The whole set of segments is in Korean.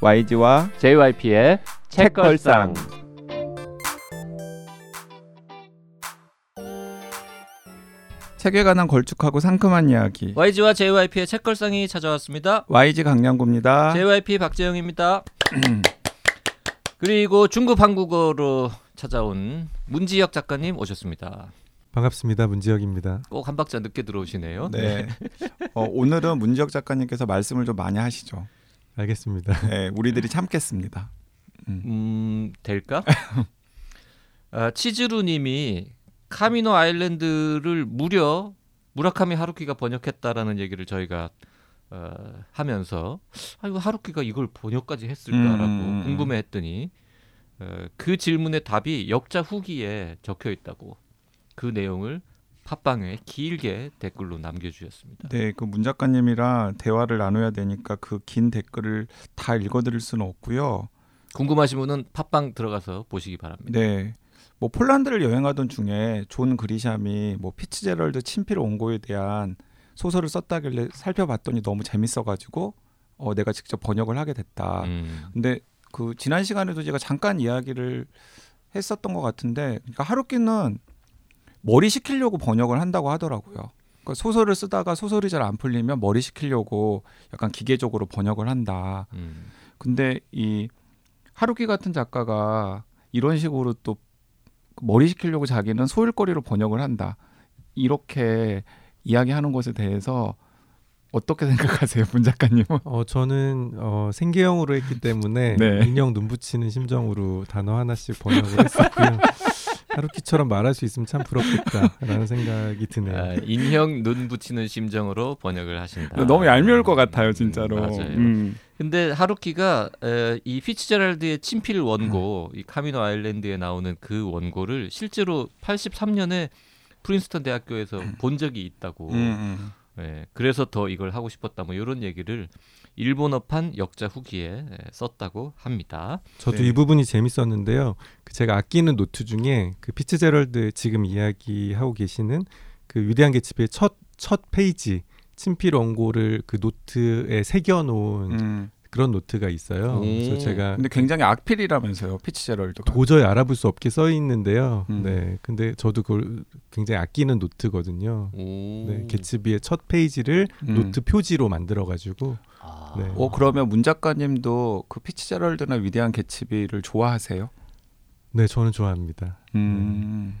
YG와 JYP의 책걸상. 책에 관한 걸쭉하고 상큼한 이야기. YG와 JYP의 책걸상이 찾아왔습니다. YG 강량구입니다. JYP 박재영입니다. 그리고 중급 한국어로 찾아온 문지혁 작가님 오셨습니다. 반갑습니다. 문지혁입니다. 꼭 한 박자 늦게 들어오시네요. 네. 어, 오늘은 문지혁 작가님께서 말씀을 좀 많이 하시죠. 알겠습니다. 네, 우리들이 참겠습니다. 음 될까? 아, 치즈루님이 카미노 아일랜드를 무려 무라카미 하루키가 번역했다라는 얘기를 저희가 어, 하면서 아이고 하루키가 이걸 번역까지 했을까라고 음. 궁금해했더니 어, 그 질문의 답이 역자 후기에 적혀 있다고 그 내용을 팟빵에 길게 댓글로 남겨주셨습니다. 네, 그 문 작가님이랑 대화를 나눠야 되니까 그 긴 댓글을 다 읽어드릴 수는 없고요. 궁금하신 분은 팟빵 들어가서 보시기 바랍니다. 네. 뭐 폴란드를 여행하던 중에 존 그리샴이 뭐 피츠제럴드 친필 원고에 대한 소설을 썼다길래 살펴봤더니 너무 재밌어가지고 어 내가 직접 번역을 하게 됐다. 음, 근데 그 지난 시간에도 제가 잠깐 이야기를 했었던 것 같은데, 그러니까 하루키는 머리 식히려고 번역을 한다고 하더라고요. 그러니까 소설을 쓰다가 소설이 잘 안 풀리면 머리 식히려고 약간 기계적으로 번역을 한다. 음. 근데 이 하루키 같은 작가가 이런 식으로 또 머리 식히려고 자기는 소일거리로 번역을 한다. 이렇게 이야기하는 것에 대해서 어떻게 생각하세요, 문 작가님은? 어 저는 어 생계형으로 했기 때문에 네. 인형 눈 붙이는 심정으로 단어 하나씩 번역을 했었고요. 하루키처럼 말할 수 있으면 참 부럽겠다라는 생각이 드네요. 아, 인형 눈 붙이는 심정으로 번역을 하신다. 너무 얄미울 것 같아요, 진짜로. 음, 맞아요. 음. 근데 하루키가 에, 이 피츠제랄드의 친필 원고, 음. 이 카미노 아일랜드에 나오는 그 원고를 실제로 83년에 프린스턴 대학교에서 본 적이 있다고. 음, 음. 예, 그래서 더 이걸 하고 싶었다 뭐 이런 얘기를 일본어판 역자 후기에 에, 썼다고 합니다. 저도 네. 이 부분이 재밌었는데요. 그 제가 아끼는 노트 중에 그 피츠제럴드 지금 이야기하고 계시는 그 위대한 개츠비의 첫 첫 페이지 친필 원고를 그 노트에 새겨 놓은 음. 그런 노트가 있어요. 오. 그래서 제가 근데 굉장히 악필이라면서요, 피츠제럴드가. 도저히 알아볼 수 없게 써 있는데요. 음. 네, 근데 저도 그걸 굉장히 아끼는 노트거든요. 오. 네, 개츠비의 첫 페이지를 음. 노트 표지로 만들어가지고 아. 네. 어 그러면 문 작가님도 그 피치제럴드나 위대한 개츠비를 좋아하세요? 네, 저는 좋아합니다. 음.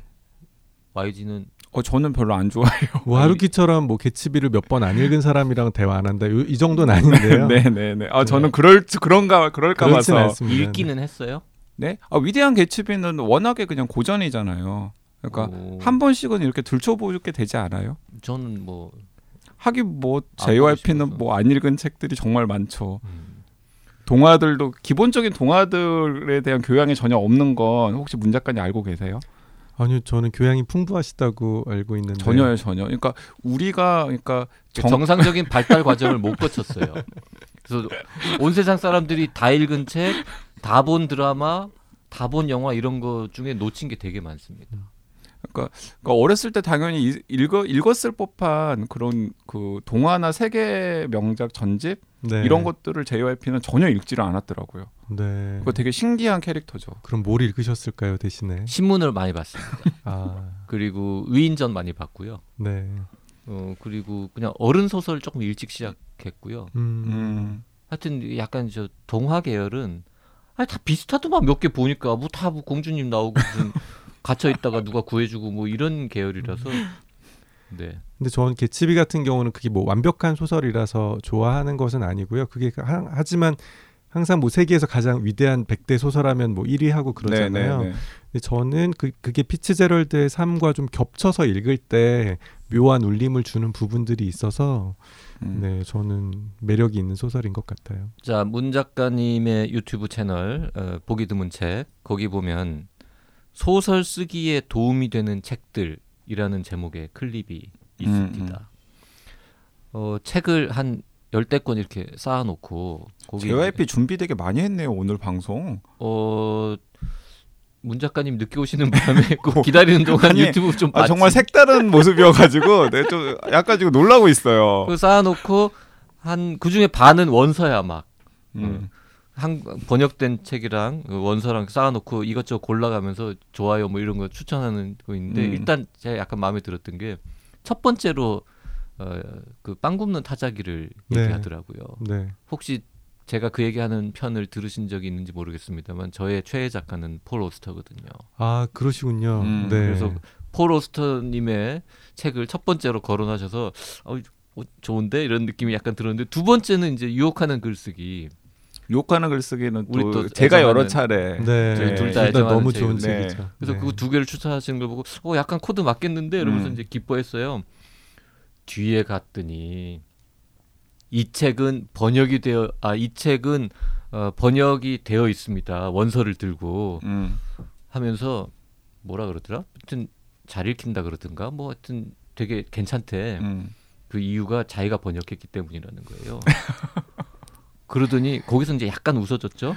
YG는 어 저는 별로 안 좋아해요. 뭐 하루키처럼 뭐 개츠비를 몇 번 안 읽은 사람이랑 대화 안 한다. 요- 이 정도는 아닌데요. 네네네. 아 저는 그럴 그런가 그럴까 봐서. 않습니다. 읽기는 했어요? 네. 아 위대한 개츠비는 워낙에 그냥 고전이잖아요. 그러니까 오. 한 번씩은 이렇게 들춰보게 되지 않아요? 저는 뭐 하긴 뭐안 JYP는 뭐 안 읽은 책들이 정말 많죠. 음, 동화들도 기본적인 동화들에 대한 교양이 전혀 없는 건 혹시 문 작가님 알고 계세요? 아니요, 저는 교양이 풍부하시다고 알고 있는데 전혀요, 전혀. 그러니까 우리가 그러니까 그 정- 정상적인 발달 과정을 못 거쳤어요. 그래서 온 세상 사람들이 다 읽은 책, 다 본 드라마, 다 본 영화 이런 거 중에 놓친 게 되게 많습니다. 그러니까 어렸을 때 당연히 이- 읽어 읽었을 법한 그런 그 동화나 세계 명작 전집 네. 이런 것들을 JYP는 전혀 읽지를 않았더라고요. 네. 그거 되게 신기한 캐릭터죠. 그럼 뭘 읽으셨을까요, 대신에? 신문을 많이 봤습니다. 아, 그리고 위인전 많이 봤고요. 네. 어 그리고 그냥 어른 소설 조금 일찍 시작했고요. 음. 음. 하여튼 약간 저 동화 계열은 아니 다 비슷하더만 몇 개 보니까 뭐 다 뭐 공주님 나오고 무슨 갇혀 있다가 누가 구해주고 뭐 이런 계열이라서 네. 근데 저는 개츠비 같은 경우는 그게 뭐 완벽한 소설이라서 좋아하는 것은 아니고요. 그게 하, 하지만 항상 뭐 세계에서 가장 위대한 100대 소설하면 뭐 1위 하고 그러잖아요. 네, 네, 네. 근데 저는 그 그게 피츠제럴드의 삶과 좀 겹쳐서 읽을 때 묘한 울림을 주는 부분들이 있어서 음. 네, 저는 매력이 있는 소설인 것 같아요. 자, 문 작가님의 유튜브 채널 어, 보기 드문 책 거기 보면 소설 쓰기에 도움이 되는 책들이라는 제목의 클립이 있습니다. 어, 책을 한 열대 권 이렇게 쌓아놓고 거기 JYP 준비 되게 많이 했네요 오늘 방송. 어, 문 작가님 늦게 오시는 바람에 꼭 기다리는 동안 아니, 유튜브 좀 아. 정말 색다른 모습이어가지고 내가 좀 약간 지금 놀라고 있어요. 그 쌓아놓고 한 그 중에 반은 원서야 막. 음. 한 번역된 책이랑 그 원서랑 쌓아놓고 이것저것 골라가면서 좋아요 뭐 이런 거 추천하는 거 있는데 음. 일단 제가 약간 마음에 들었던 게 첫 번째로 어, 그빵 굽는 타자기를 네. 얘기하더라고요. 네. 혹시 제가 그 얘기하는 편을 들으신 적이 있는지 모르겠습니다만 저의 최애 작가는 폴 오스터거든요. 아 그러시군요. 음, 네. 그래서 폴 오스터님의 책을 첫 번째로 거론하셔서 어, 어, 좋은데 이런 느낌이 약간 들었는데 두 번째는 이제 유혹하는 글쓰기. 유혹하는 글쓰기는 우리 또 또 제가 애정하는- 여러 차례 네. 저희 둘다 애정하는 너무 책. 좋은 네. 책이죠. 그래서 네. 그두 개를 추천하시는 걸 보고 어 약간 코드 맞겠는데 이러면서 음. 이제 기뻐했어요. 뒤에 갔더니 이 책은 번역이 되어 아 이 책은 어, 번역이 되어 있습니다. 원서를 들고 음. 하면서 뭐라 그러더라? 하여튼 잘 읽힌다 그러든가 뭐 하여튼 되게 괜찮대. 음. 그 이유가 자기가 번역했기 때문이라는 거예요. 그러더니 거기서 이제 약간 웃어졌죠.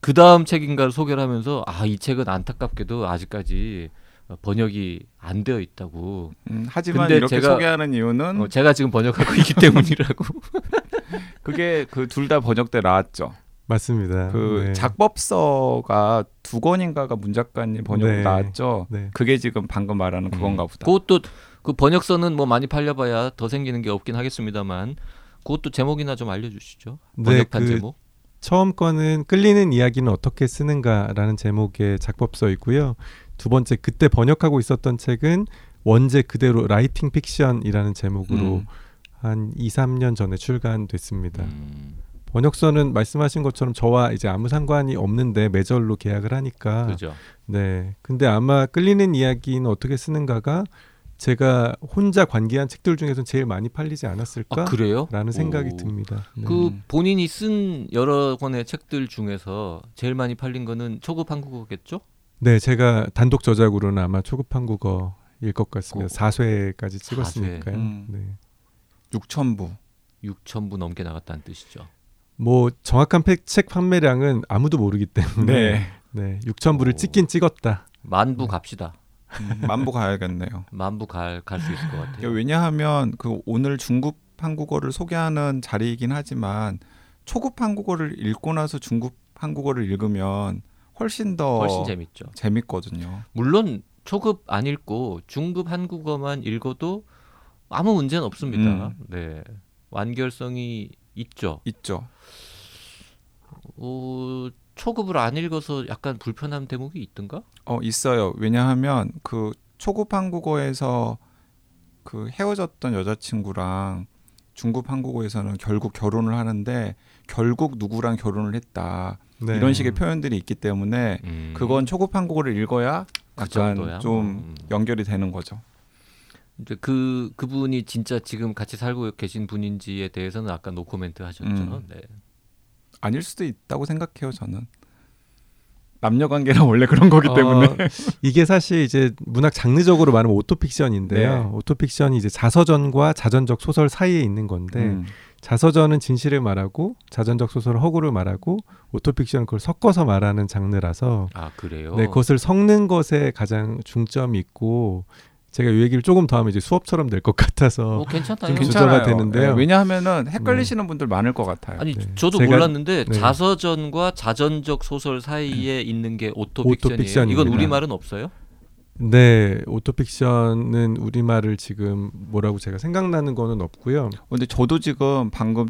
그 다음 책인가를 소개를 하면서 아 이 책은 안타깝게도 아직까지 어, 번역이 안 되어 있다고. 음, 하지만 근데 이렇게 제가- 소개하는 이유는 어, 제가 지금 번역하고 있기 때문이라고. 그게 그 둘 다 번역돼 나왔죠. 맞습니다. 그 네. 작법서가 두 권인가가 문 작가님 번역 네. 로 나왔죠. 네. 그게 지금 방금 말하는 그건가 보다. 그것도 그 번역서는 뭐 많이 팔려봐야 더 생기는 게 없긴 하겠습니다만 그것도 제목이나 좀 알려주시죠. 네, 번역한 그 제목. 처음 거는 끌리는 이야기는 어떻게 쓰는가라는 제목의 작법서이고요. 두 번째 그때 번역하고 있었던 책은 원제 그대로 Writing Fiction이라는 제목으로 음. 한 2, 3년 전에 출간됐습니다. 음, 번역서는 말씀하신 것처럼 저와 이제 아무 상관이 없는데 매절로 계약을 하니까 그죠. 네. 근데 아마 끌리는 이야기는 어떻게 쓰는가가 제가 혼자 관계한 책들 중에서 제일 많이 팔리지 않았을까? 아 그래요? 라는 생각이 오. 듭니다. 네. 그 음. 본인이 쓴 여러 권의 책들 중에서 제일 많이 팔린 거는 초급 한국어겠죠? 네, 제가 단독 저작으로는 아마 초급 한국어일 것 같습니다. 그- 4쇄까지 찍었으니까요. 음. 네. 6천 부. 6천 부 넘게 나갔다는 뜻이죠. 뭐 정확한 팩- 책 판매량은 아무도 모르기 때문에 네. 네, 6천 부를 오. 찍긴 찍었다. 만부 네. 갑시다. 음, 만부 가야겠네요. 만부 갈수 있을 것 같아요. 왜냐하면 그 오늘 중급 한국어를 소개하는 자리이긴 하지만 초급 한국어를 읽고 나서 중급 한국어를 읽으면 훨씬 더 훨씬 재밌죠. 재밌거든요. 물론 초급 안 읽고 중급 한국어만 읽어도 아무 문제는 없습니다. 음. 네. 완결성이 있죠. 있죠. 어, 초급을 안 읽어서 약간 불편한 대목이 있던가? 어 있어요. 왜냐하면 그 초급 한국어에서 그 헤어졌던 여자친구랑 중급 한국어에서는 결국 결혼을 하는데 결국 누구랑 결혼을 했다 네. 이런 식의 표현들이 있기 때문에 음. 그건 초급 한국어를 읽어야 그 약간 정도야. 좀 음. 연결이 되는 거죠. 이제 그 그분이 진짜 지금 같이 살고 계신 분인지에 대해서는 아까 노코멘트 하셨죠. 음. 네. 아닐 수도 있다고 생각해요. 저는 남녀 관계는 원래 그런 거기 때문에 어, 이게 사실 이제 문학 장르적으로 말하면 autofiction인데요. 네. autofiction이 이제 자서전과 자전적 소설 사이에 있는 건데 음, 자서전은 진실을 말하고 자전적 소설은 허구를 말하고 autofiction은 그걸 섞어서 말하는 장르라서 아 그래요. 네, 그것을 섞는 것에 가장 중점이 있고 제가 이 얘기를 조금 더 하면 이제 수업처럼 될 것 같아서 어, 괜찮아요. 좀 괜찮아요. 주저가 되는데요. 네, 왜냐하면은 헷갈리시는 분들 많을 것 같아요. 아니 네. 저도 제가- 몰랐는데 네. 자서전과 자전적 소설 사이에 있는 게 autofiction이에요. autofiction입니다. 이건 우리 말은 없어요? 네 autofiction은 우리말을 지금 뭐라고 제가 생각나는 거는 없고요. 근데 저도 지금 방금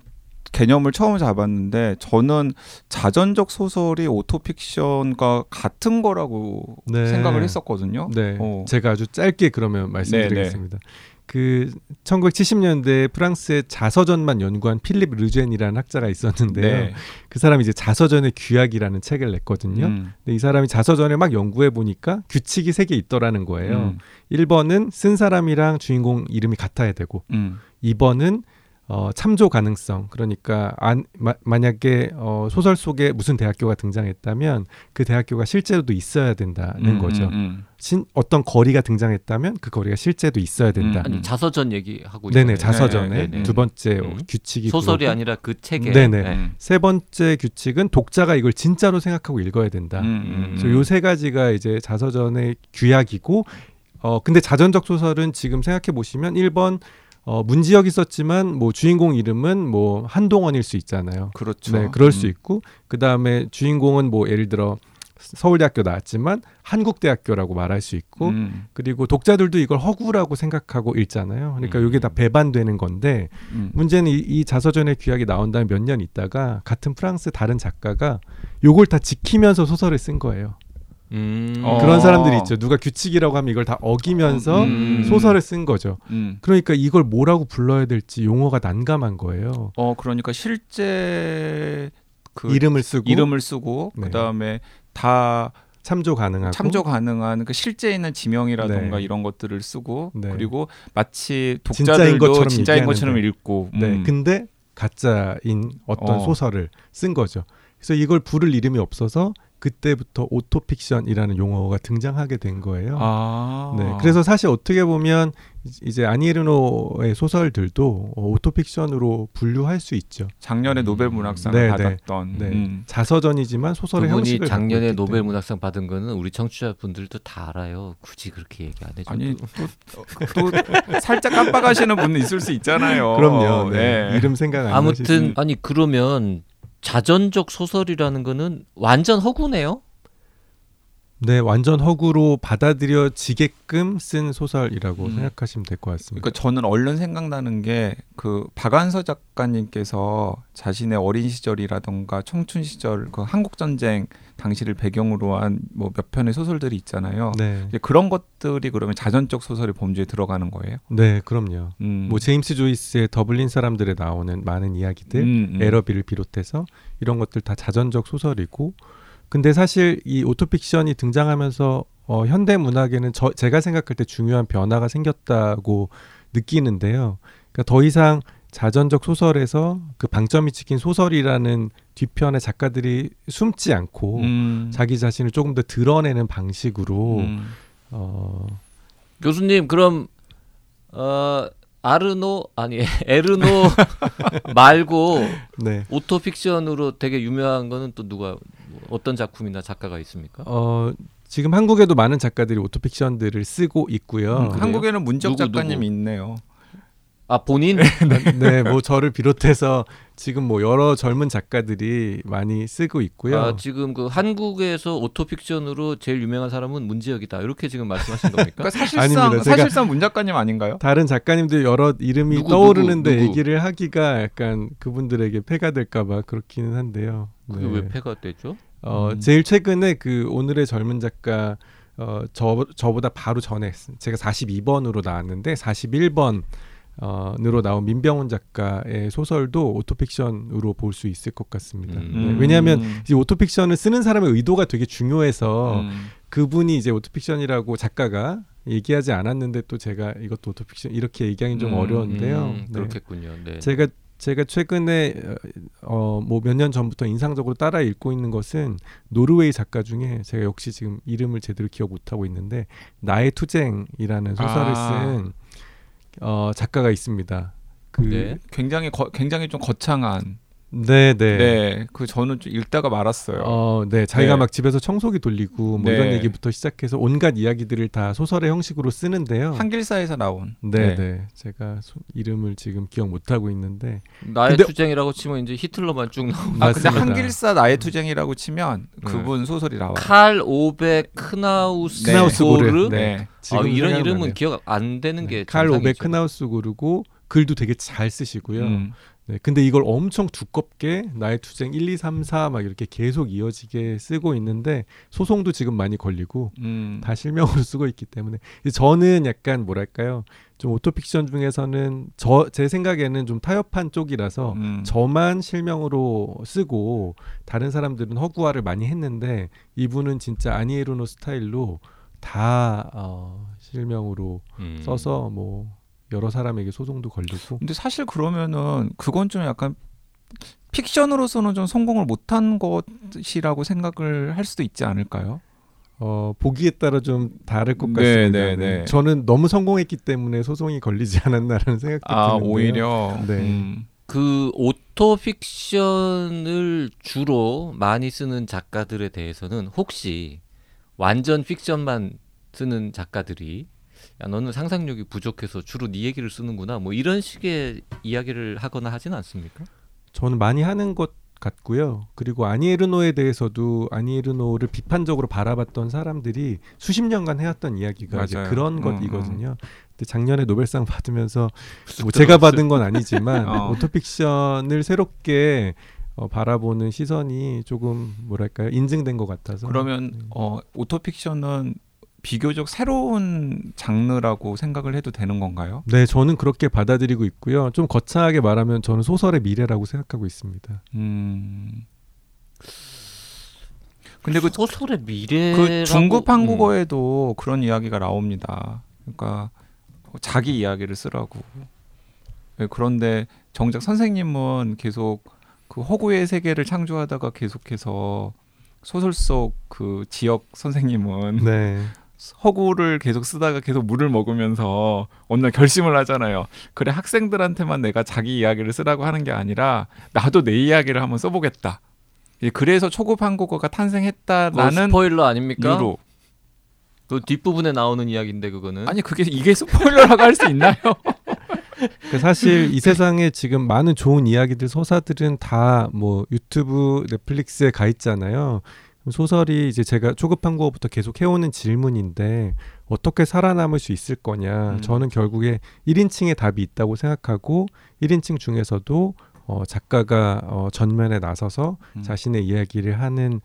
개념을 처음 잡았는데 저는 자전적 소설이 오토픽션과 같은 거라고 네. 생각을 했었거든요. 네, 어. 제가 아주 짧게 그러면 말씀드리겠습니다. 그 1970년대 프랑스의 자서전만 연구한 필립 르젠이라는 학자가 있었는데요. 네. 그 사람이 이제 자서전의 규약이라는 책을 냈거든요. 음, 근데 이 사람이 자서전을 막 연구해 보니까 규칙이 세 개 있더라는 거예요. 음, 1번은 쓴 사람이랑 주인공 이름이 같아야 되고 음, 2번은 어, 참조 가능성 그러니까 안, 마, 만약에 어, 소설 속에 무슨 대학교가 등장했다면 그 대학교가 실제로도 있어야 된다는 음, 거죠. 음, 음. 신, 어떤 거리가 등장했다면 그 거리가 실제도 있어야 된다. 음. 아니 자서전 얘기하고. 네네 자서전에 네, 네, 네. 두 번째 음. 규칙이 소설이 그거고, 아니라 그 책에. 네네. 네. 음, 세 번째 규칙은 독자가 이걸 진짜로 생각하고 읽어야 된다. 음, 음, 그래서 요 세 가지가 이제 자서전의 규약이고 어 근데 자전적 소설은 지금 생각해 보시면 1번 어, 문지혁이 썼지만 뭐 주인공 이름은 뭐 한동원일 수 있잖아요. 그렇죠. 네, 그럴 수 음. 있고 그 다음에 주인공은 뭐 예를 들어 서울대학교 나왔지만 한국대학교라고 말할 수 있고 음, 그리고 독자들도 이걸 허구라고 생각하고 읽잖아요. 그러니까 음. 이게 다 배반되는 건데 음. 문제는 이, 이 자서전의 규약이 나온 다음 몇 년 있다가 같은 프랑스 다른 작가가 요걸 다 지키면서 소설을 쓴 거예요. 음. 어. 그런 사람들이 있죠. 누가 규칙이라고 하면 이걸 다 어기면서 음. 소설을 쓴 거죠. 음. 그러니까 이걸 뭐라고 불러야 될지 용어가 난감한 거예요. 어 그러니까 실제 그 이름을 쓰고 이름을 쓰고 네. 그다음에 다 참조 가능하고 참조 가능한 그 실제 있는 지명이라던가 네. 이런 것들을 쓰고 네. 그리고 마치 진짜인 독자들도 것처럼 진짜인 것처럼. 읽고 네, 음. 근데 가짜인 어떤 어. 소설을 쓴 거죠. 그래서 이걸 부를 이름이 없어서 그때부터 autofiction이라는 용어가 등장하게 된 거예요. 아. 네, 그래서 사실 어떻게 보면 이제 아니에르노의 소설들도 어, autofiction으로 분류할 수 있죠. 작년에 노벨 문학상을 네, 네. 받았던 네, 음. 자서전이지만 소설의 그분이 형식을 작년에 갖고 있기 노벨 때문에. 문학상 받은 거는 우리 청취자분들도 다 알아요. 굳이 그렇게 얘기 안 해줘도. 아니 또, 또 살짝 깜빡하시는 분 있을 수 있잖아요. 그럼요. 네. 네. 이름 생각 안 아무튼 나시지? 아니 그러면 자전적 소설이라는 거는 완전 허구네요. 네, 완전 허구로 받아들여지게끔 쓴 소설이라고 음. 생각하시면 될 것 같습니다. 그러니까 저는 얼른 생각나는 게 그 박완서 작가님께서 자신의 어린 시절이라던가 청춘 시절 그 한국 전쟁 당시를 배경으로 한 뭐 몇 편의 소설들이 있잖아요. 네, 그런 것들이 그러면 자전적 소설의 범주에 들어가는 거예요. 네, 그럼요. 음. 뭐 제임스 조이스의 더블린 사람들에 나오는 많은 이야기들, 음, 음. Araby를 비롯해서 이런 것들 다 자전적 소설이고, 근데 사실 이 autofiction이 등장하면서 어, 현대 문학에는 저, 제가 생각할 때 중요한 변화가 생겼다고 느끼는데요. 그러니까 더 이상 자전적 소설에서 그 방점이 찍힌 소설이라는 뒤편의 작가들이 숨지 않고 음. 자기 자신을 조금 더 드러내는 방식으로 음. 어, 교수님 그럼 어 아르노 아니 에르노 말고 네. 오토픽션으로 되게 유명한 거는 또 누가 어떤 작품이나 작가가 있습니까? 어, 지금 한국에도 많은 작가들이 오토픽션들을 쓰고 있고요. 음? 한국에는 문적 누구, 작가님 누구? 있네요. 아 본인 네, 뭐 저를 비롯해서 지금 뭐 여러 젊은 작가들이 많이 쓰고 있고요. 아, 지금 그 한국에서 autofiction으로 제일 유명한 사람은 문지혁이다 이렇게 지금 말씀하신 겁니까? 그러니까 사실상 아닙니다. 사실상 문 작가님 아닌가요? 다른 작가님들 여러 이름이 누구, 떠오르는데 누구, 누구? 얘기를 하기가 약간 그분들에게 폐가 될까봐 그렇기는 한데요. 그게 왜 폐가 되죠? 어, 음. 제일 최근에 그 오늘의 젊은 작가 어, 저 저보다 바로 전에 제가 42번으로 나왔는데 41번 어, 으로 나온 민병훈 작가의 소설도 autofiction으로 볼 수 있을 것 같습니다. 음. 네, 왜냐하면 이 autofiction을 쓰는 사람의 의도가 되게 중요해서 음. 그분이 이제 autofiction이라고 작가가 얘기하지 않았는데 또 제가 이것도 autofiction 이렇게 얘기하기 좀 음, 어려운데요. 음, 네. 그렇겠군요. 네. 제가 제가 최근에 어뭐 몇 년 전부터 인상적으로 따라 읽고 있는 것은 노르웨이 작가 중에 제가 역시 지금 이름을 제대로 기억 못 하고 있는데 나의 투쟁이라는 소설을 아. 쓴 어, 작가가 있습니다. 그 네. 굉장히 거, 굉장히 좀 거창한 네, 네. 네. 그 저는 좀 읽다가 말았어요. 어, 네. 자기가 네. 막 집에서 청소기 돌리고 뭐 네. 이런 얘기부터 시작해서 온갖 이야기들을 다 소설의 형식으로 쓰는데요. 한길사에서 나온. 네, 네. 제가 소- 이름을 지금 기억 못 하고 있는데 나의 근데- 투쟁이라고 치면 이제 히틀러만 쭉 나오고 아 근데 맞습니다. 한길사 나의 투쟁이라고 치면 그분 소설이 나와요. 칼 오베 크나우스 네. 크나우스 고르. 고르? 네. 아, 지금 이런. 이름은 기억 안 되는 게 네. 칼 오베 정상이죠. 크나우스고르고 글도 되게 잘 쓰시고요. 음. 네, 근데 이걸 엄청 두껍게 나의 투쟁 1, 2, 3, 4 막 이렇게 계속 이어지게 쓰고 있는데 소송도 지금 많이 걸리고 음. 다 실명으로 쓰고 있기 때문에 저는 약간 뭐랄까요 좀 autofiction 중에서는 저 제 생각에는 좀 타협한 쪽이라서 음. 저만 실명으로 쓰고 다른 사람들은 허구화를 많이 했는데 이분은 진짜 아니에르노 스타일로 다 어, 실명으로 음. 써서 뭐 여러 사람에게 소송도 걸리고 근데 사실 그러면은 그건 좀 약간 픽션으로서는 좀 성공을 못한 것이라고 생각을 할 수도 있지 않을까요? 어, 보기에 따라 좀 다를 것 네, 같습니다. 네, 네. 저는 너무 성공했기 때문에 소송이 걸리지 않았나라는 생각도 아 드는데요. 오히려 네. 음. 그 autofiction을 주로 많이 쓰는 작가들에 대해서는 혹시 완전 픽션만 쓰는 작가들이 야 너는 상상력이 부족해서 주로 네 얘기를 쓰는구나 뭐 이런 식의 이야기를 하거나 하지는 않습니까? 저는 많이 하는 것 같고요. 그리고 아니에르노에 대해서도 아니에르노를 비판적으로 바라봤던 사람들이 수십 년간 해왔던 이야기가 이제 맞아요. 그런 음, 것이거든요. 근데 작년에 노벨상 받으면서 쑥뭐 제가. 받은 건 아니지만 어. 오토픽션을 새롭게 어, 바라보는 시선이 조금 뭐랄까요 인증된 것 같아서 그러면 어, 오토픽션은 비교적 새로운 장르라고 생각을 해도 되는 건가요? 네 저는 그렇게 받아들이고 있고요. 좀 거창하게 말하면 저는 소설의 미래라고 생각하고 있습니다. 음. 근데 그, 소설의 미래 그 중급 음. 한국어에도 그런 이야기가 나옵니다. 그러니까 자기 이야기를 쓰라고. 네, 그런데 정작 선생님은 계속 그 허구의 세계를 창조하다가 계속해서 소설 속 그 지역 선생님은 네, 허구를 계속 쓰다가 계속 물을 먹으면서 어느 날 결심을 하잖아요. 그래 학생들한테만 내가 자기 이야기를 쓰라고 하는 게 아니라 나도 내 이야기를 한번 써보겠다. 예, 그래서 초급 한국어가 탄생했다라는 스포일러 아닙니까? 이유로 그 뒷부분에 나오는 이야기인데 그거는 아니 그게 이게 스포일러라고 할 수 있나요? 그 사실 이 세상에 지금 많은 좋은 이야기들 서사들은 다 뭐 유튜브 넷플릭스에 가 있잖아요. 소설이 이제 제가 초급 한국어부터 계속 해오는 질문인데 어떻게 살아남을 수 있을 거냐. 음. 저는 결국에 1인칭의 답이 있다고 생각하고 1인칭 중에서도 어, 작가가 어, 전면에 나서서 음. 자신의 이야기를 하는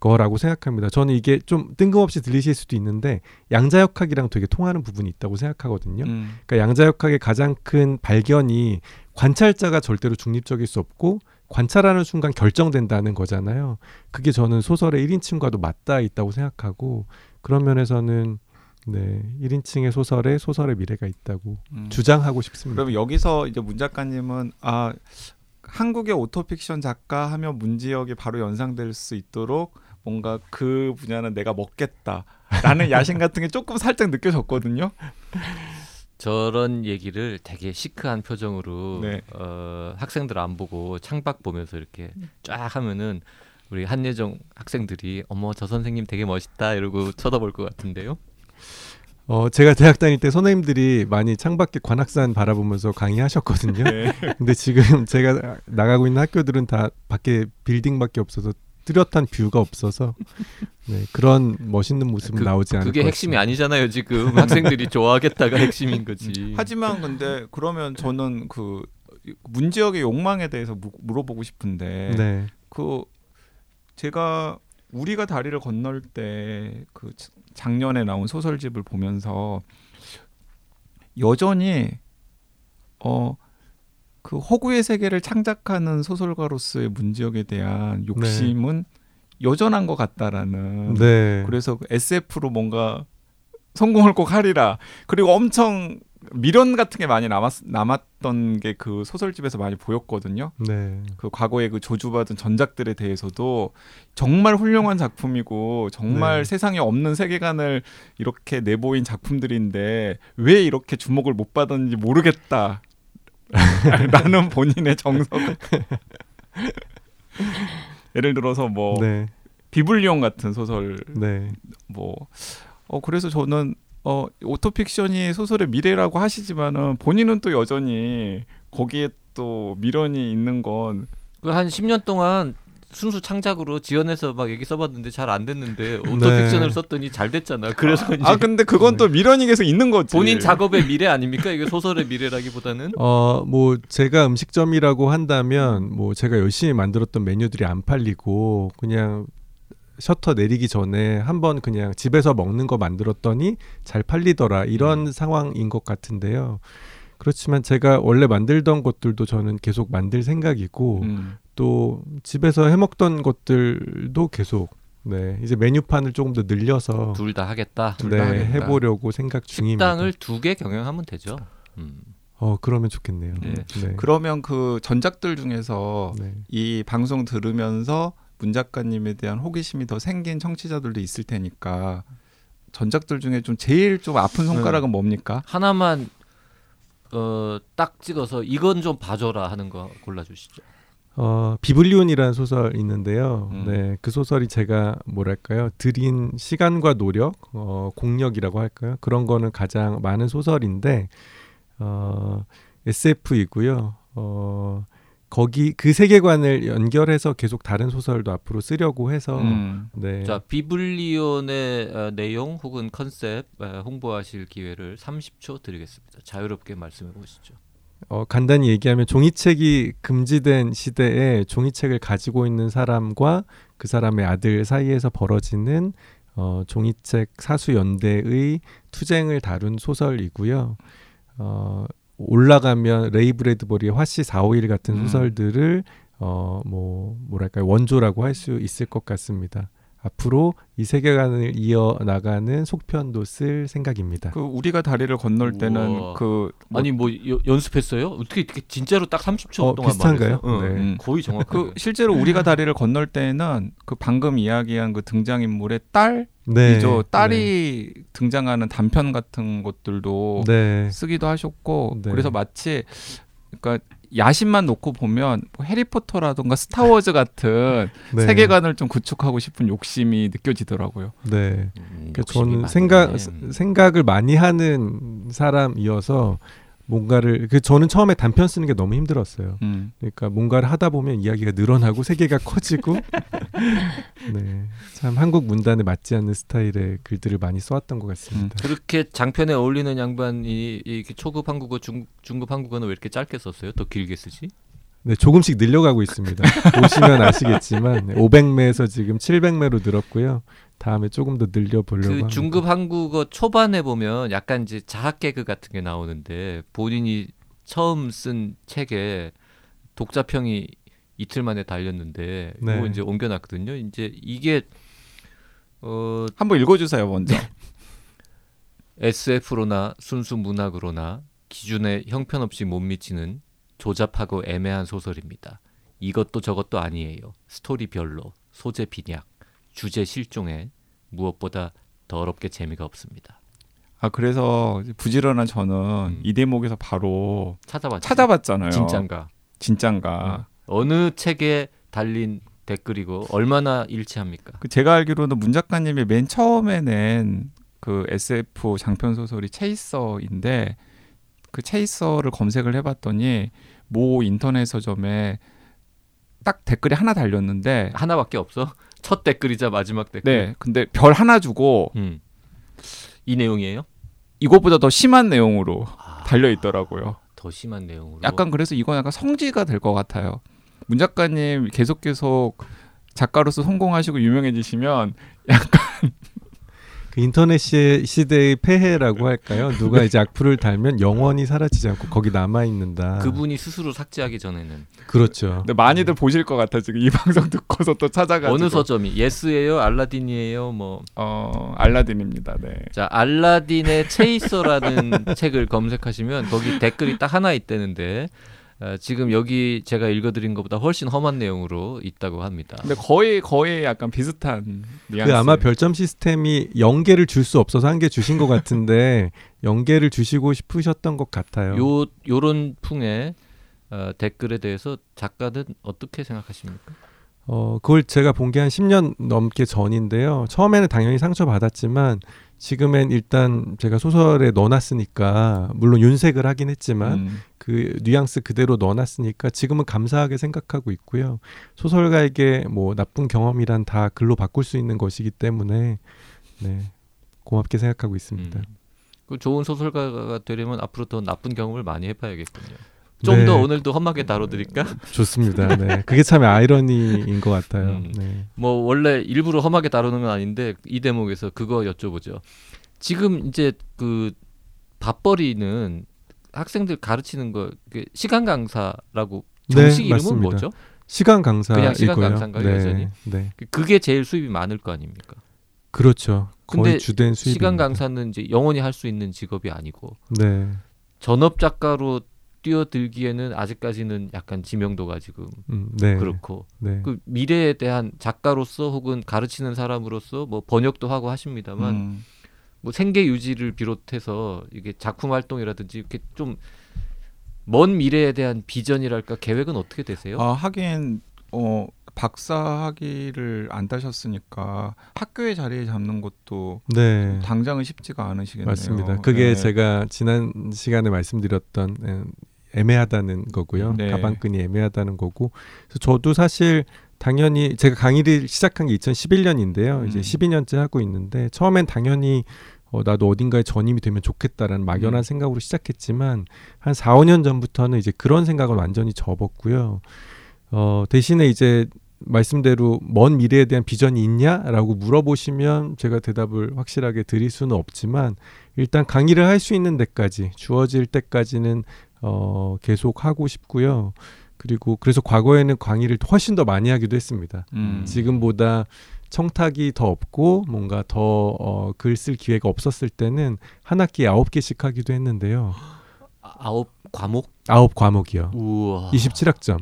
거라고 생각합니다. 저는 이게 좀 뜬금없이 들리실 수도 있는데 양자역학이랑 되게 통하는 부분이 있다고 생각하거든요. 음. 그러니까 양자역학의 가장 큰 발견이 관찰자가 절대로 중립적일 수 없고 관찰하는 순간 결정된다는 거잖아요. 그게 저는 소설의 1인칭과도 맞닿아 있다고 생각하고 그런 면에서는 네, 1인칭의 소설에 소설의 미래가 있다고 음. 주장하고 싶습니다. 그러면 여기서 이제 문 작가님은 아 한국의 오토픽션 작가 하면 문지역이 바로 연상될 수 있도록 뭔가 그 분야는 내가 먹겠다라는 야심 같은 게 조금 살짝 느껴졌거든요. 저런 얘기를 되게 시크한 표정으로 네. 어, 학생들 안 보고 창밖 보면서 이렇게 쫙 하면은 우리 한예정 학생들이 어머 저 선생님 되게 멋있다 이러고 쳐다볼 것 같은데요. 어, 제가 대학 다닐 때 선생님들이 많이 창밖에 관악산 바라보면서 강의하셨거든요. 네. 근데 지금 제가 나가고 있는 학교들은 다 밖에 빌딩밖에 없어서 뚜렷한 뷰가 없어서 네, 그런 멋있는 모습은 그- 나오지 않을 그게 것 핵심이. 아니잖아요 지금 학생들이 좋아하겠다가 핵심인 거지. 하지만 근데 그러면 저는 그 문지역의 욕망에 대해서 무- 물어보고 싶은데 네, 그 제가 우리가 다리를 건널 때 그 작년에 나온 소설집을 보면서 여전히 어 그 허구의 세계를 창작하는 소설가로서의 문지역에 대한 욕심은 여전한 것 같다라는 네, 그래서 그 SF로 뭔가 성공을 꼭 하리라 그리고 엄청 미련 같은 게 많이 남았 남았던 게 그 소설집에서 많이 보였거든요. 네, 그 과거에 그 저주받은 전작들에 대해서도 정말 훌륭한 작품이고 정말 네. 세상에 없는 세계관을 이렇게 내보인 작품들인데 왜 이렇게 주목을 못 받았는지 모르겠다. 라는 본인의 정석. 예를 들어서 뭐 네, 비블리온 같은 소설. 네, 뭐 어 그래서 저는 어 autofiction이 소설의 미래라고 하시지만은 본인은 또 여전히 거기에 또 미련이 있는 건 그 한 10년 동안 순수 창작으로 지원해서 막 얘기 써봤는데 잘 안 됐는데 autofiction을 썼더니 잘 됐잖아. 그래서 이제 아 근데 그건 또 미련이 계속 있는 거지. 본인 작업의 미래 아닙니까? 이게 소설의 미래라기보다는 어, 뭐 제가 음식점이라고 한다면 뭐 제가 열심히 만들었던 메뉴들이 안 팔리고 그냥 셔터 내리기 전에 한번 그냥 집에서 먹는 거 만들었더니 잘 팔리더라 이런 상황인 것 같은데요. 그렇지만 제가 원래 만들던 것들도 저는 계속 만들 생각이고 음. 또 집에서 해 먹던 것들도 계속 네 이제 메뉴판을 조금 더 늘려서 둘 다 하겠다. 둘 네 다 하겠다. 해보려고 생각 중입니다. 식당을 두 개 경영하면 되죠. 음. 어 그러면 좋겠네요. 네. 네. 그러면 그 전작들 중에서 네. 이 방송 들으면서 문 작가님에 대한 호기심이 더 생긴 청취자들도 있을 테니까 전작들 중에 좀 제일 좀 아픈 손가락은 뭡니까? 하나만 어, 딱 찍어서 이건 좀 봐줘라 하는 거 골라주시죠. 어, 비블리온이라는 소설 있는데요. 음. 네, 그 소설이 제가 뭐랄까요, 들인 시간과 노력, 어, 공력이라고 할까요? 그런 거는 가장 많은 소설인데 어, SF이고요. 어, 거기 그 세계관을 연결해서 계속 다른 소설도 앞으로 쓰려고 해서 음. 네. 자 비블리온의 어, 내용 혹은 컨셉 어, 홍보하실 기회를 30초 드리겠습니다. 자유롭게 말씀해 보시죠. 어, 간단히 얘기하면 종이책이 금지된 시대에 종이책을 가지고 있는 사람과 그 사람의 아들 사이에서 벌어지는 어, 종이책 사수 연대의 투쟁을 다룬 소설이고요. 어, 올라가면 레이 브래드버리의 화씨 451 같은 음. 소설들을 어, 뭐 뭐랄까요 원조라고 할 수 있을 것 같습니다. 앞으로 이 세계관을 이어 나가는 속편도 쓸 생각입니다. 그 우리가 다리를 건널 때는 우와. 그 뭐- 아니 뭐 여- 연습했어요? 어떻게 이렇게 진짜로 딱 30초 어, 동안 비슷한가요? 말했어요? 응, 네. 응, 거의 정확하게. 그 실제로 우리가 다리를 건널 때는 그 방금 이야기한 그 등장 인물의 딸이죠. 네. 딸이 등장하는 단편 같은 것들도 네. 쓰기도 하셨고 네. 그래서 마치 그러니까 야심만 놓고 보면 뭐 해리포터라든가 스타워즈 같은 네. 세계관을 좀 구축하고 싶은 욕심이 느껴지더라고요. 네. 음, 그러니까 저는 많네. 생각 음. 생각을 많이 하는 사람이어서 뭔가를 그 저는 처음에 단편 쓰는 게 너무 힘들었어요. 음. 그러니까 뭔가를 하다 보면 이야기가 늘어나고 세계가 커지고 네. 참 한국 문단에 맞지 않는 스타일의 글들을 많이 써왔던 것 같습니다. 그렇게 장편에 어울리는 양반이 이렇게 초급 한국어, 중, 중급 한국어는 왜 이렇게 짧게 썼어요? 더 길게 쓰지? 네, 조금씩 늘려가고 있습니다. 보시면 아시겠지만 500매에서 지금 700매로 늘었고요. 다음에 조금 더 늘려보려고 그 합니다. 중급 한국어 초반에 보면 약간 이제 자학 개그 같은 게 나오는데 본인이 처음 쓴 책에 독자평이 이틀 만에 달렸는데 네. 그거 이제 옮겨놨거든요. 이제 이게 어 한번 읽어주세요 먼저. SF로나 순수 문학으로나 기준에 형편없이 못 미치는 조잡하고 애매한 소설입니다. 이것도 저것도 아니에요. 스토리 별로, 소재 빈약, 주제 실종에 무엇보다 더럽게 재미가 없습니다. 아 그래서 부지런한 저는 음. 이 대목에서 바로 찾아봤죠. 찾아봤잖아요. 진짠가. 진짠가. 어느 책에 달린 댓글이고 얼마나 일치합니까? 그 제가 알기로는 문 작가님이 맨 처음에 낸 그 SF 장편 소설이 체이서인데 그 체이서를 검색을 해봤더니 모 인터넷 서점에 딱 댓글이 하나 달렸는데 하나밖에 없어. 첫 댓글이자 마지막 댓글. 네 근데 별 하나 주고 음. 이 내용이에요? 이것보다 더 심한 내용으로 아, 달려 있더라고요. 더 심한 내용으로. 약간 그래서 이건 약간 성지가 될 것 같아요. 문 작가님 계속 계속 작가로서 성공하시고 유명해지시면 그 인터넷 시, 시대의 폐해라고 할까요? 누가 네. 이제 악플을 달면 영원히 사라지지 않고 거기 남아 있는다. 그분이 스스로 삭제하기 전에는 그렇죠. 근데 많이들 보실 것 같아 지금 이 방송 듣고서 또 찾아가지고 어느 서점이 예스예요, 알라딘이에요, 뭐. 어 알라딘입니다. 네. 자, 알라딘의 체이서라는 책을 검색하시면 거기 댓글이 딱 하나 있다는데 어, 지금 여기 제가 읽어드린 것보다 훨씬 험한 내용으로 있다고 합니다. 근데 거의 거의 약간 비슷한 뉘앙스. 그 아마 별점 시스템이 연계를 줄 수 없어서 한 개 주신 것 같은데 연계를 주시고 싶으셨던 것 같아요. 요 요런 풍의 어, 댓글에 대해서 작가는 어떻게 생각하십니까? 어, 그걸 제가 본 게 한 10년 넘게 전인데요. 처음에는 당연히 상처 받았지만 지금엔 일단 제가 소설에 넣어놨으니까 물론 윤색을 하긴 했지만 음. 그 뉘앙스 그대로 넣어놨으니까 지금은 감사하게 생각하고 있고요. 소설가에게 뭐 나쁜 경험이란 다 글로 바꿀 수 있는 것이기 때문에 네 고맙게 생각하고 있습니다. 음. 그 좋은 소설가가 되려면 앞으로 더 나쁜 경험을 많이 해봐야겠군요. 좀더 네. 오늘도 험하게 다뤄드릴까? 좋습니다. 네, 그게 참 아이러니인 것 같아요. 음. 네. 뭐 원래 일부러 험하게 다루는 건 아닌데 이 대목에서 그거 여쭤보죠. 지금 이제 그 밥벌이는 학생들 가르치는 거그 시간 강사라고 정식 네, 이름은 맞습니다. 뭐죠? 시간 강사이고요. 그냥 시간 강사인가요, 네, 여전히? 네, 그- 그게 제일 수입이 많을 거 아닙니까? 그렇죠. 근데 주된 수입. 시간 강사는 이제 영원히 할 수 있는 직업이 아니고 네, 전업 작가로 뛰어들기에는 아직까지는 약간 지명도가 지금 음, 네, 그렇고 네. 그 미래에 대한 작가로서 혹은 가르치는 사람으로서 뭐 번역도 하고 하십니다만 먼 미래에 대한 비전이랄까 계획은 어떻게 되세요? 아 하긴 어 박사 학위를 안 따셨으니까 학교의 자리에 잡는 것도 네. 당장은 쉽지가 않으시겠네요. 맞습니다. 그게 네. 제가 지난 시간에 말씀드렸던 에, 애매하다는 거고요. 네. 가방끈이 애매하다는 거고. 그래서 저도 사실 당연히 제가 강의를 시작한 게 2011년인데요. 이제 음. 12년째 하고 있는데 처음엔 당연히 어, 나도 어딘가에 전임이 되면 좋겠다라는 막연한 음. 생각으로 시작했지만 한 4, 5년 전부터는 이제 그런 생각을 완전히 접었고요. 어, 대신에 이제 말씀대로 먼 미래에 대한 비전이 있냐라고 물어보시면 제가 대답을 확실하게 드릴 수는 없지만 일단 강의를 할 수 있는 데까지 주어질 때까지는 어, 계속 하고 싶고요. 그리고 그래서 과거에는 강의를 훨씬 더 많이 하기도 했습니다. 음. 지금보다 청탁이 더 없고 뭔가 더 어, 글 쓸 기회가 없었을 때는 한 학기에 아홉 개씩 하기도 했는데요. 아, 아홉 과목? 아홉 과목이요. 우와. 27학점.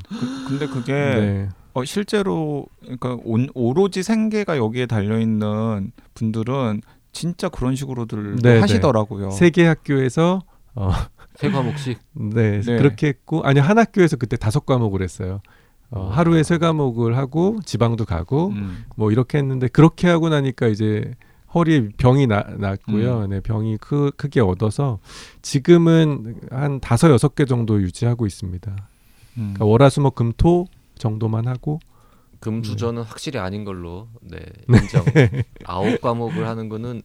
근데 그게 네. 어, 실제로 그러니까 온, 오로지 생계가 여기에 달려 있는 분들은 진짜 그런 식으로들 네, 하시더라고요. 세개 학교에서 어, 세 과목씩. 네, 네. 그렇게 했고 아니 한 학교에서 그때 다섯 과목을 했어요. 어, 와. 하루에 세 과목을 하고 지방도 가고 음. 뭐 이렇게 했는데 그렇게 하고 나니까 이제 허리에 병이 나, 났고요. 음. 네, 병이 크, 크게 얻어서 지금은 한 다섯 여섯 개 정도 유지하고 있습니다. 음. 그러니까 월화수목금토 정도만 하고 금수저는 확실히 아닌 걸로 네 인정. 아홉 과목을 하는 거는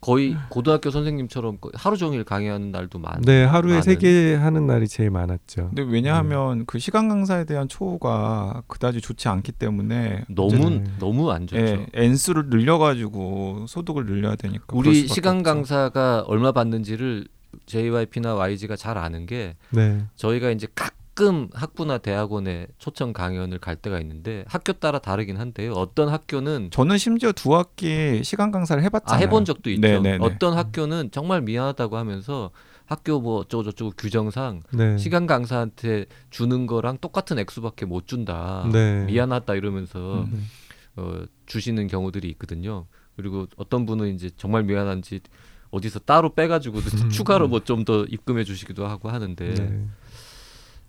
거의 고등학교 선생님처럼 하루 종일 강의하는 날도 많. 네 하루에 세 개 하는 날이 제일 많았죠. 근데 왜냐하면 그 시간 강사에 대한 초우가 그다지 좋지 않기 때문에 너무 네. 너무 안 좋죠. 예, N수를 늘려가지고 소득을 늘려야 되니까 우리 시간 없죠. 강사가 얼마 받는지를 JYP나 YG가 잘 아는 게 네, 저희가 이제 가끔 학부나 대학원에 초청 강연을 갈 때가 있는데 학교 따라 다르긴 한데요. 어떤 학교는 저는 심지어 두 학기 시간 강사를 아 해봤잖아요. 해본 적도 있죠. 네네네. 어떤 학교는 정말 미안하다고 하면서 학교 뭐 어쩌고 저쩌고 규정상 네, 시간 강사한테 주는 거랑 똑같은 액수밖에 못 준다. 네. 미안하다 이러면서 음. 어, 주시는 경우들이 있거든요. 그리고 어떤 분은 이제 정말 미안한지 어디서 따로 빼가지고 추가로 뭐 좀 더 입금해 주시기도 하고 하는데 네.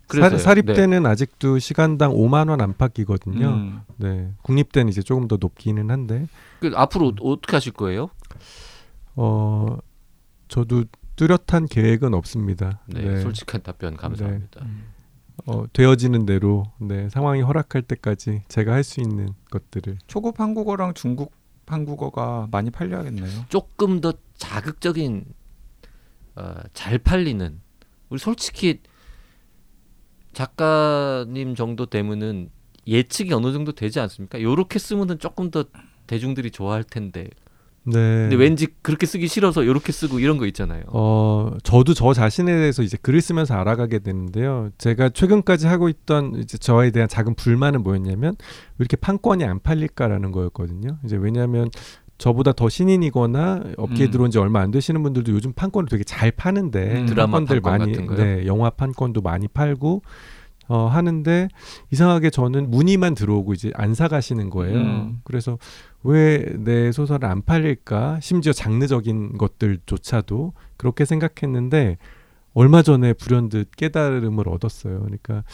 그래서요. 사, 사립 네. 아직도 시간당 5만 원 안팎이거든요. 음. 네, 국립대는 이제 조금 더 높기는 한데 그 앞으로 어떻게 하실 거예요? 어 저도 뚜렷한 계획은 없습니다. 네, 솔직한 답변 감사합니다. 어, 되어지는 대로 네, 상황이 허락할 때까지 제가 할 수 있는 것들을 초급 한국어랑 중급 한국어가 많이 팔려야겠네요. 조금 더 자극적인 어, 잘 팔리는 우리 솔직히 작가님 정도 되면은 예측이 어느 정도 되지 않습니까? 요렇게 쓰면은 조금 더 대중들이 좋아할 텐데. 네. 근데 왠지 그렇게 쓰기 싫어서 요렇게 쓰고 이런 거 있잖아요. 어, 저도 저 자신에 대해서 이제 글을 쓰면서 알아가게 되는데요. 제가 최근까지 하고 있던 이제 저에 대한 작은 불만은 뭐였냐면 왜 이렇게 판권이 안 팔릴까라는 거였거든요. 이제 왜냐하면 저보다 더 신인이거나 업계에 음. 들어온 지 얼마 안 되시는 분들도 요즘 판권을 되게 잘 파는데 음. 드라마 판권 많이 같은 거요? 네, 영화 판권도 많이 팔고 어, 하는데 이상하게 저는 문의만 들어오고 이제 안 사가시는 거예요. 음. 그래서 왜 내 소설을 안 팔릴까? 심지어 장르적인 것들조차도 그렇게 생각했는데 얼마 전에 불현듯 깨달음을 얻었어요. 그러니까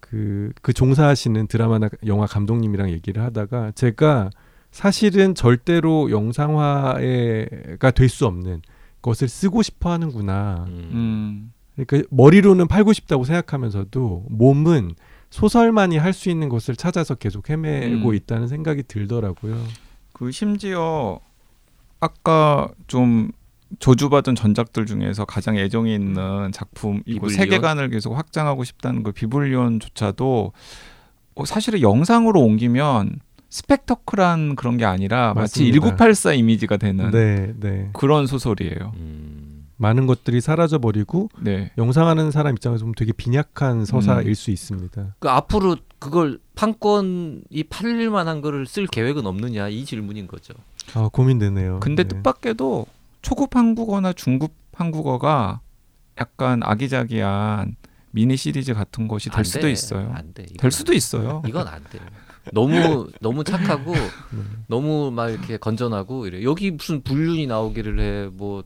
그, 그 종사하시는 드라마나 영화 감독님이랑 얘기를 하다가 제가 사실은 절대로 영상화가 될 수 없는 것을 쓰고 싶어 하는구나. 음. 음. 그러니까 머리로는 팔고 싶다고 생각하면서도 몸은 소설만이 할 수 있는 것을 찾아서 계속 헤매고 음. 있다는 생각이 들더라고요. 그 심지어 아까 좀 저주받은 전작들 중에서 가장 애정이 있는 작품이고? 세계관을 계속 확장하고 싶다는 그 비블리온조차도 어, 사실은 영상으로 옮기면 스펙터클한 그런 게 아니라 마치 맞습니다. 1984 이미지가 되는 네, 네. 그런 소설이에요. 음. 많은 것들이 사라져 버리고 네. 영상하는 사람 입장에서 보면 되게 빈약한 서사일 음. 수 있습니다. 그 앞으로 그걸 판권이 팔릴 만한 거를 쓸 계획은 없느냐 이 질문인 거죠. 아, 고민되네요. 근데 네. 뜻밖에도 초급 한국어나 중급 한국어가 약간 아기자기한 미니 시리즈 같은 것이 될안 수도 돼. 있어요. 안 돼. 이건 될안 수도 돼. 있어요. 이건 안 돼. 너무 너무 착하고 네. 너무 막 이렇게 건전하고 이래. 여기 무슨 불륜이 나오기를 해. 뭐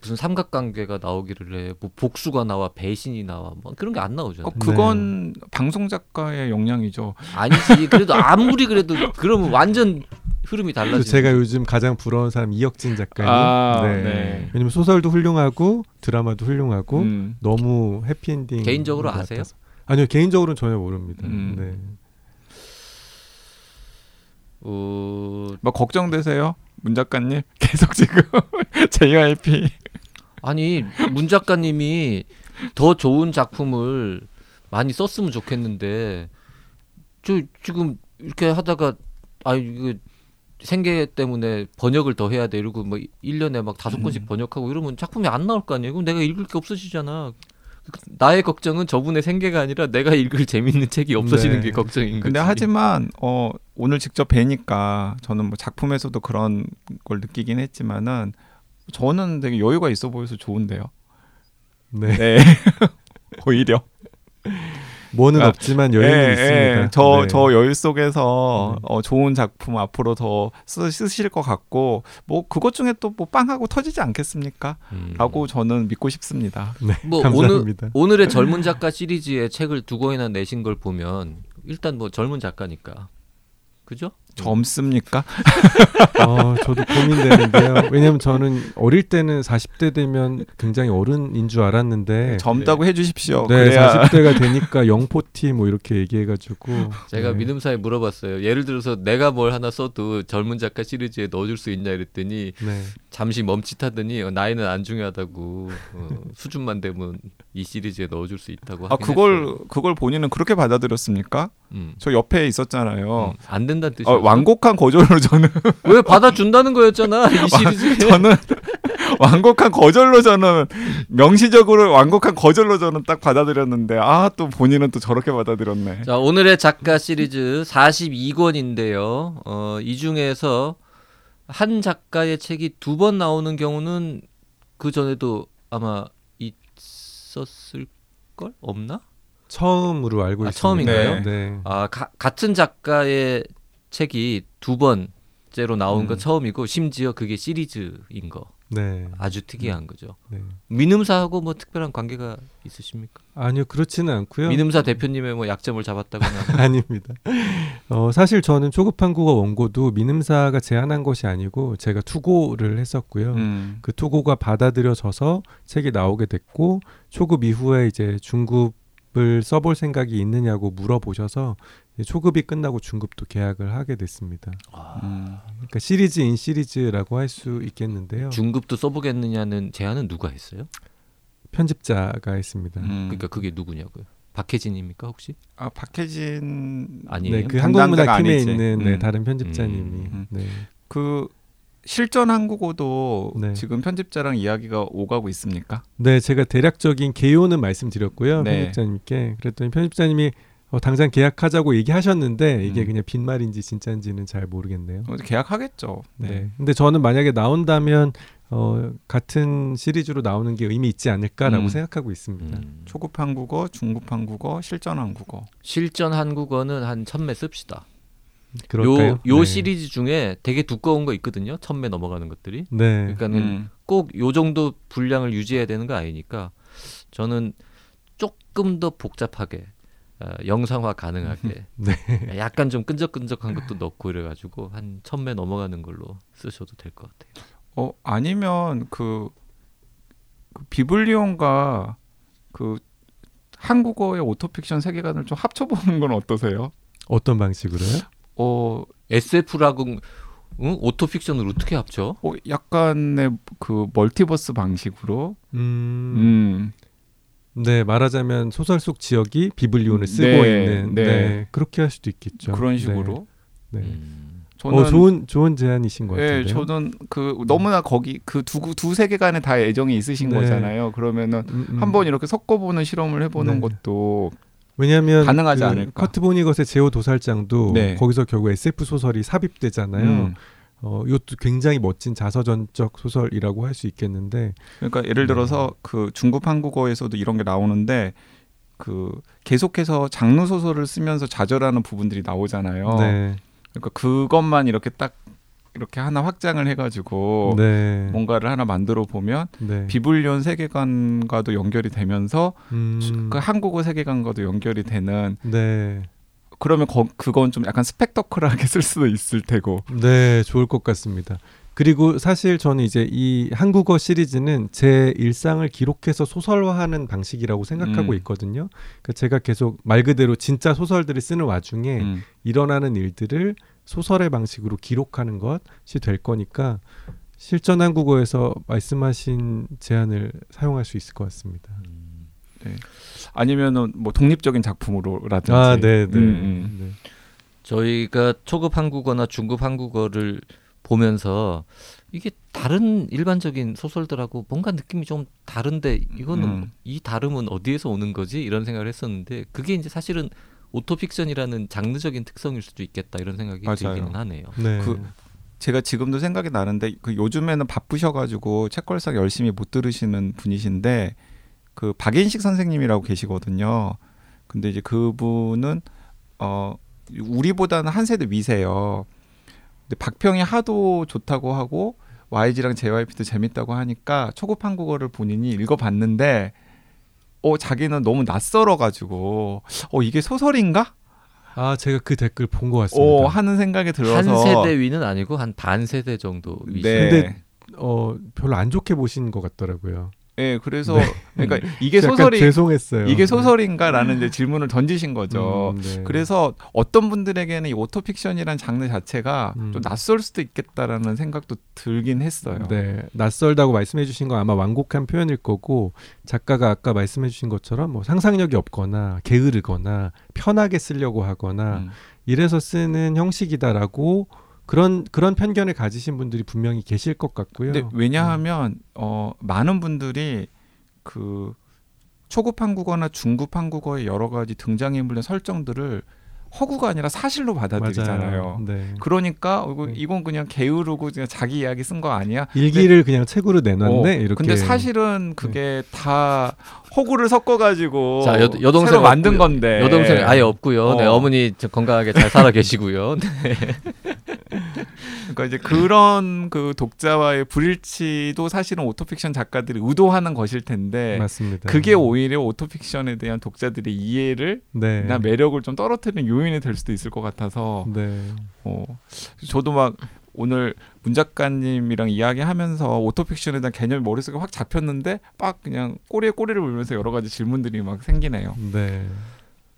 무슨 삼각관계가 나오기를 해, 뭐 복수가 나와, 배신이 나와, 뭐 그런 게 안 나오잖아요. 어, 그건 방송 작가의 역량이죠. 아니지. 그래도 아무리 그래도 그러면 완전 흐름이 또 달라지죠. 제가 요즘 가장 부러운 사람 이혁진 작가님. 아, 네. 네. 왜냐면 소설도 훌륭하고 드라마도 훌륭하고 음. 너무 해피엔딩. 개인적으로 아세요? 아니요 개인적으로는 전혀 모릅니다. 음. 네. 어, 뭐 걱정되세요, 문 작가님? 계속 지금 JYP. 아니 문 작가님이 더 좋은 작품을 많이 썼으면 좋겠는데 저 지금 이렇게 하다가 아 이거 생계 때문에 번역을 더 해야 돼 이러고 뭐 1년에 막 다섯 권씩 음. 번역하고 이러면 작품이 안 나올 거 아니에요. 그럼 내가 읽을 게 없어지잖아. 나의 걱정은 저분의 생계가 아니라 내가 읽을 재밌는 책이 없어지는 네. 게 걱정인 거지. 근데 하지만 어 오늘 직접 뵈니까 저는 뭐 작품에서도 그런 걸 느끼긴 했지만은 저는 되게 여유가 있어 보여서 좋은데요. 네. 네. 오히려. 뭐는 아, 없지만 여유는 예, 있습니다. 예. 저, 네. 저 여유 속에서 네. 어, 좋은 작품 앞으로 더 쓰, 쓰실 것 같고 뭐 그것 중에 또 뭐 빵하고 터지지 않겠습니까? 음. 라고 저는 믿고 싶습니다. 네, 뭐 오늘 감사합니다. 오늘의 젊은 작가 시리즈의 책을 두 권이나 내신 걸 보면 일단 뭐 젊은 작가니까 그죠? 젊습니까? 어, 저도 고민되는데요. 왜냐면 저는 어릴 때는 40대 되면 굉장히 어른인 줄 알았는데 젊다고 해주십시오. 네, 그래야 40대가 되니까 영포티 뭐 이렇게 얘기해가지고 제가 네. 믿음사에 물어봤어요. 예를 들어서 내가 뭘 하나 써도 젊은 작가 시리즈에 넣어줄 수 있냐 이랬더니 네. 잠시 멈칫하더니 어, 나이는 안 중요하다고 어, 수준만 되면 이 시리즈에 넣어줄 수 있다고 아 그걸 했어요. 그걸 본인은 그렇게 받아들였습니까? 음. 저 옆에 있었잖아요. 음, 안 된다는 어, 뜻이요. 완곡한 거절로 저는 왜 받아준다는 거였잖아 이 시리즈. 저는 완곡한 거절로 저는 명시적으로 완곡한 거절로 저는 딱 받아들였는데 아 또 본인은 또 저렇게 받아들였네. 자 오늘의 작가 시리즈 42권인데요. 어, 이 중에서 한 작가의 책이 두 번 나오는 경우는 그 전에도 아마 있었을 걸 없나? 처음으로 알고 아, 있습니다. 처음인가요? 네. 아 가- 같은 작가의 책이 두 번째로 나온 건 음. 처음이고 심지어 그게 시리즈인 거 네. 아주 특이한 거죠. 네. 민음사하고 뭐 특별한 관계가 있으십니까? 아니요 그렇지는 않고요. 민음사 대표님의 뭐 약점을 잡았다거나 아닙니다. 어, 사실 저는 초급 한국어 원고도 민음사가 제안한 것이 아니고 제가 투고를 했었고요. 음. 그 투고가 받아들여져서 책이 나오게 됐고 초급 이후에 이제 중급 을 써볼 생각이 있느냐고 물어보셔서 초급이 끝나고 중급도 계약을 하게 됐습니다. 음. 그러니까 시리즈 인 시리즈라고 할 수 있겠는데요. 중급도 써보겠느냐는 제안은 누가 했어요? 편집자가 했습니다. 음. 그러니까 그게 누구냐고요? 박혜진입니까 혹시? 아 박혜진 아니에요. 네, 그 담당자가 한국문화팀에 아니지. 있는 네, 음. 다른 편집자님이 음. 네. 그 실전 한국어도 네. 지금 편집자랑 이야기가 오가고 있습니까? 네, 제가 대략적인 개요는 말씀드렸고요. 네. 편집자님께 그랬더니 편집자님이 어, 당장 계약하자고 얘기하셨는데 이게 음. 그냥 빈말인지 진짜인지는 잘 모르겠네요. 어, 계약하겠죠. 네. 네. 근데 저는 만약에 나온다면 어, 같은 시리즈로 나오는 게 의미 있지 않을까라고 음. 생각하고 있습니다. 음. 초급 한국어, 중급 한국어, 실전 한국어. 실전 한국어는 한 천매 씁시다. 그럴까요? 요, 요 네. 시리즈 중에 되게 두꺼운 거 있거든요. 천매 넘어가는 것들이. 네. 그러니까는 음. 꼭요 정도 분량을 유지해야 되는 거 아니니까 저는 조금 더 복잡하게 어, 영상화 가능하게 네. 약간 좀 끈적끈적한 것도 넣고 이래가지고 한 천매 넘어가는 걸로 쓰셔도 될 것 같아요. 어 아니면 그, 그 비블리온과 그 한국어의 autofiction 세계관을 좀 합쳐보는 건 어떠세요? 어떤 방식으로요? 어, SF라고 응? autofiction을 어떻게 합쳐? 어 약간의 그 멀티버스 방식으로. 음, 음. 네 말하자면 소설 속 지역이 비블리온을 쓰고 네, 있는 네. 네. 그렇게 할 수도 있겠죠. 그런 식으로. 네. 네. 음. 저는 어 좋은 좋은 제안이신 것 예, 같은데요. 저는 그 너무나 거기 그 두 두 세계관에 다 애정이 있으신 네. 거잖아요. 그러면은 음, 음. 한번 이렇게 섞어보는 실험을 해보는 네. 것도 왜냐하면 가능하지 그 않을까. 커트 보니것의 제호 도살장도 네. 거기서 결국 SF 소설이 삽입되잖아요. 음. 어, 이것도 굉장히 멋진 자서전적 소설이라고 할 수 있겠는데 그러니까 예를 네. 들어서 그 중급 한국어에서도 이런 게 나오는데 그 계속해서 장르 소설을 쓰면서 좌절하는 부분들이 나오잖아요. 네. 그러니까 그것만 이렇게 딱 이렇게 하나 확장을 해가지고 네. 뭔가를 하나 만들어 보면 네. 비불리온 세계관과도 연결이 되면서 음, 그 한국어 세계관과도 연결이 되는 네. 그러면 거, 그건 좀 약간 스펙터클하게 쓸 수도 있을 테고. 네, 좋을 것 같습니다. 그리고 사실 저는 이제 이 한국어 시리즈는 제 일상을 기록해서 소설화하는 방식이라고 생각하고 음. 있거든요. 그러니까 제가 계속 말 그대로 진짜 소설들을 쓰는 와중에 음. 일어나는 일들을 소설의 방식으로 기록하는 것이 될 거니까 실전 한국어에서 말씀하신 제안을 사용할 수 있을 것 같습니다. 아니면은 뭐 독립적인 작품으로라든지. 아, 네, 네. 음, 음. 네. 저희가 초급 한국어나 중급 한국어를 보면서 이게 다른 일반적인 소설들하고 뭔가 느낌이 좀 다른데 이거는 음. 이 다름은 어디에서 오는 거지 이런 생각을 했었는데 그게 이제 사실은 오토픽션이라는 장르적인 특성일 수도 있겠다 이런 생각이 맞아요. 들기는 하네요. 네. 그 제가 지금도 생각이 나는데 그 요즘에는 바쁘셔가지고 책걸상 열심히 못 들으시는 분이신데 그 박인식 선생님이라고 계시거든요. 근데 이제 그분은 어 우리보다는 한 세대 위세요. 근데 박평이 하도 좋다고 하고 YG랑 JYP도 재밌다고 하니까 초급 한국어를 본인이 읽어봤는데 어 자기는 너무 낯설어 가지고 어 이게 소설인가? 아, 제가 그 댓글 본 것 같습니다. 어 하는 생각이 들어서 한 세대 위는 아니고 한 반 세대 정도 위. 네. 근데 어, 별로 안 좋게 보신 것 같더라고요. 예, 그래서 네. 그러니까 이게 소설이 죄송했어요. 이게 소설인가라는 이제 질문을 던지신 거죠. 음, 네. 그래서 어떤 분들에게는 이 오토픽션이란 장르 자체가 음. 좀 낯설 수도 있겠다라는 생각도 들긴 했어요. 네, 낯설다고 말씀해주신 건 아마 완곡한 표현일 거고 작가가 아까 말씀해주신 것처럼 뭐 상상력이 없거나 게으르거나 편하게 쓰려고 하거나 음. 이래서 쓰는 형식이다라고 그런 그런 편견을 가지신 분들이 분명히 계실 것 같고요. 근데 왜냐하면 어 많은 분들이 그 초급 한국어나 중급 한국어의 여러 가지 등장인물의 설정들을 허구가 아니라 사실로 받아들이잖아요. 네. 그러니까 네. 이건 그냥 게으르고 그냥 자기 이야기 쓴 거 아니야? 일기를 그냥 책으로 내놨네 어, 이렇게. 근데 사실은 그게 다 허구를 섞어가지고 자, 여, 여동생 새로 만든 없고요. 건데 여동생 아예 없고요. 네, 어. 어머니 저 건강하게 잘 살아 계시고요. 네. 그러니까 이제 그런 그 독자와의 불일치도 사실은 autofiction 작가들이 의도하는 것일 텐데 맞습니다. 그게 오히려 autofiction에 대한 독자들의 이해를 네. 나 매력을 좀 떨어뜨리는 요인이 될 수도 있을 것 같아서 네. 어, 저도 막 오늘 문 작가님이랑 이야기하면서 오토픽션에 대한 개념이 머릿속에 확 잡혔는데 막 그냥 꼬리에 꼬리를 물면서 여러 가지 질문들이 막 생기네요. 네.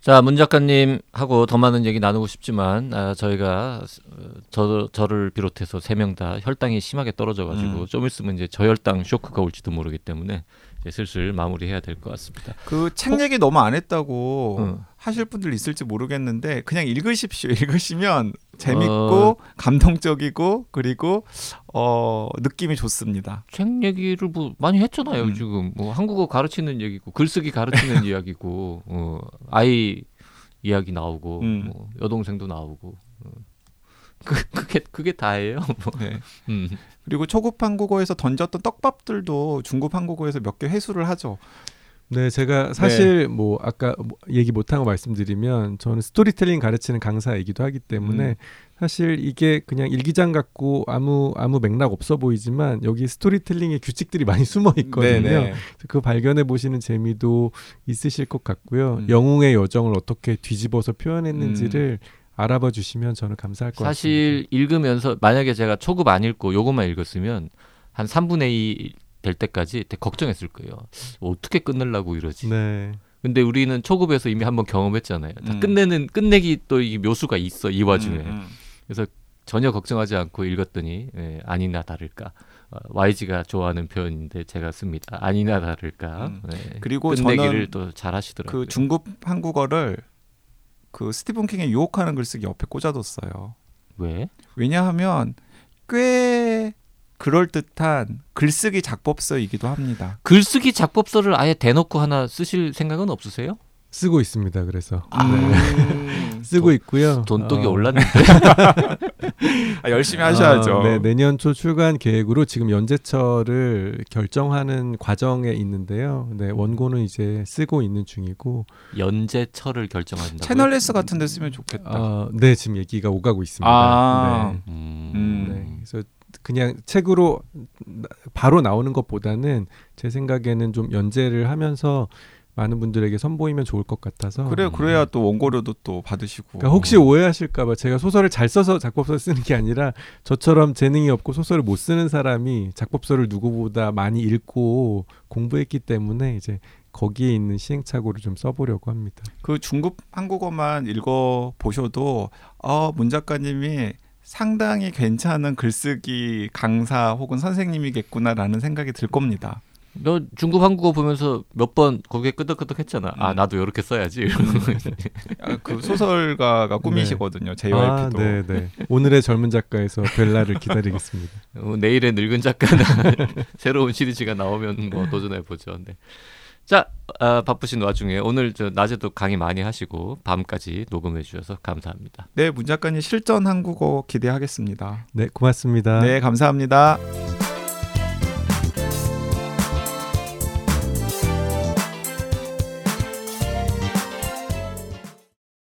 자, 문 작가님하고 더 많은 얘기 나누고 싶지만 아, 저희가 어, 저 저를 비롯해서 세 명 다 혈당이 심하게 떨어져가지고 음. 좀 있으면 이제 저혈당 쇼크가 올지도 모르기 때문에 이제 슬슬 마무리해야 될 것 같습니다. 그 책 얘기 너무 안 했다고 어. 하실 분들 있을지 모르겠는데 그냥 읽으십시오. 읽으시면 재밌고 어. 감동적이고 그리고 어 느낌이 좋습니다. 책 얘기를 뭐 많이 했잖아요. 음. 지금 뭐 한국어 가르치는 얘기고 글쓰기 가르치는 이야기고 어, 아이 이야기 나오고 음. 뭐 여동생도 나오고 어. 그, 그게 그게 다예요. 뭐. 네. 음. 그리고 초급 한국어에서 던졌던 떡밥들도 중급 한국어에서 몇 개 회수를 하죠. 네, 제가 사실 뭐 아까 뭐 얘기 못한 거 말씀드리면 저는 스토리텔링 가르치는 강사이기도 하기 때문에 음. 사실 이게 그냥 일기장 같고 아무 아무 맥락 없어 보이지만 여기 스토리텔링의 규칙들이 많이 숨어 있거든요. 네네. 그 발견해 보시는 재미도 있으실 것 같고요. 음. 영웅의 여정을 어떻게 뒤집어서 표현했는지를 알아봐 주시면 저는 감사할 것 사실 읽으면서 만약에 제가 초급 안 읽고 요것만 읽었으면 한 3분의 2 될 때까지 되게 걱정했을 거예요. 어떻게 끝내려고 이러지? 네. 근데 우리는 초급에서 이미 한번 경험했잖아요. 다 음. 끝내는 끝내기 또 이 묘수가 있어 이 와중에 음, 음. 전혀 걱정하지 않고 읽었더니 예, 아니나 다를까 어, YG가 좋아하는 표현인데 제가 씁니다. 아니나 다를까 음. 예, 그리고 끝내기를 또 잘하시더라고요. 그 중급 한국어를 그 스티븐 킹의 유혹하는 글쓰기 옆에 꽂아뒀어요. 왜? 왜냐하면 꽤 그럴 듯한 글쓰기 작법서이기도 합니다. 글쓰기 작법서를 아예 대놓고 하나 쓰실 생각은 없으세요? 쓰고 있습니다. 그래서 아. 네. 쓰고 있고요. 돈독이 어, 올랐는데 아, 열심히 하셔야죠. 어, 네, 내년 초 출간 계획으로 지금 연재처를 결정하는 과정에 있는데요. 네, 원고는 이제 쓰고 있는 중이고, 연재처를 결정한다. 채널레스 같은 데 쓰면 좋겠다. 어, 네, 지금 얘기가 오가고 있습니다. 아. 네. 음. 음. 네, 그래서 그냥 책으로 나- 바로 나오는 것보다는 제 생각에는 좀 연재를 하면서 많은 분들에게 선보이면 좋을 것 같아서. 그래 그래야 또 원고료도 또 받으시고. 그러니까 혹시 오해하실까봐 제가 소설을 잘 써서 작법서 쓰는 게 아니라 저처럼 재능이 없고 소설을 못 쓰는 사람이 작법서를 누구보다 많이 읽고 공부했기 때문에 이제 거기에 있는 시행착오를 좀 써보려고 합니다. 그 중급 한국어만 읽어 보셔도 어, 문 작가님이 상당히 괜찮은 글쓰기 강사 혹은 선생님이겠구나라는 생각이 들 겁니다. 너 중급 한국어 보면서 몇 번 거기에 끄덕끄덕했잖아. 아 음. 나도 이렇게 써야지. 아, 그 소설가가 꿈이시거든요. 아, JYP도. 네, 네. 오늘의 젊은 작가에서 벨라를 기다리겠습니다. 어, 내일의 늙은 작가나 새로운 시리즈가 나오면 뭐 도전해 보죠. 네. 자 아, 바쁘신 와중에 오늘 저 낮에도 강의 많이 하시고 밤까지 녹음해 주셔서 감사합니다. 네, 문 작가님 실전 한국어 기대하겠습니다. 네, 고맙습니다. 네, 감사합니다.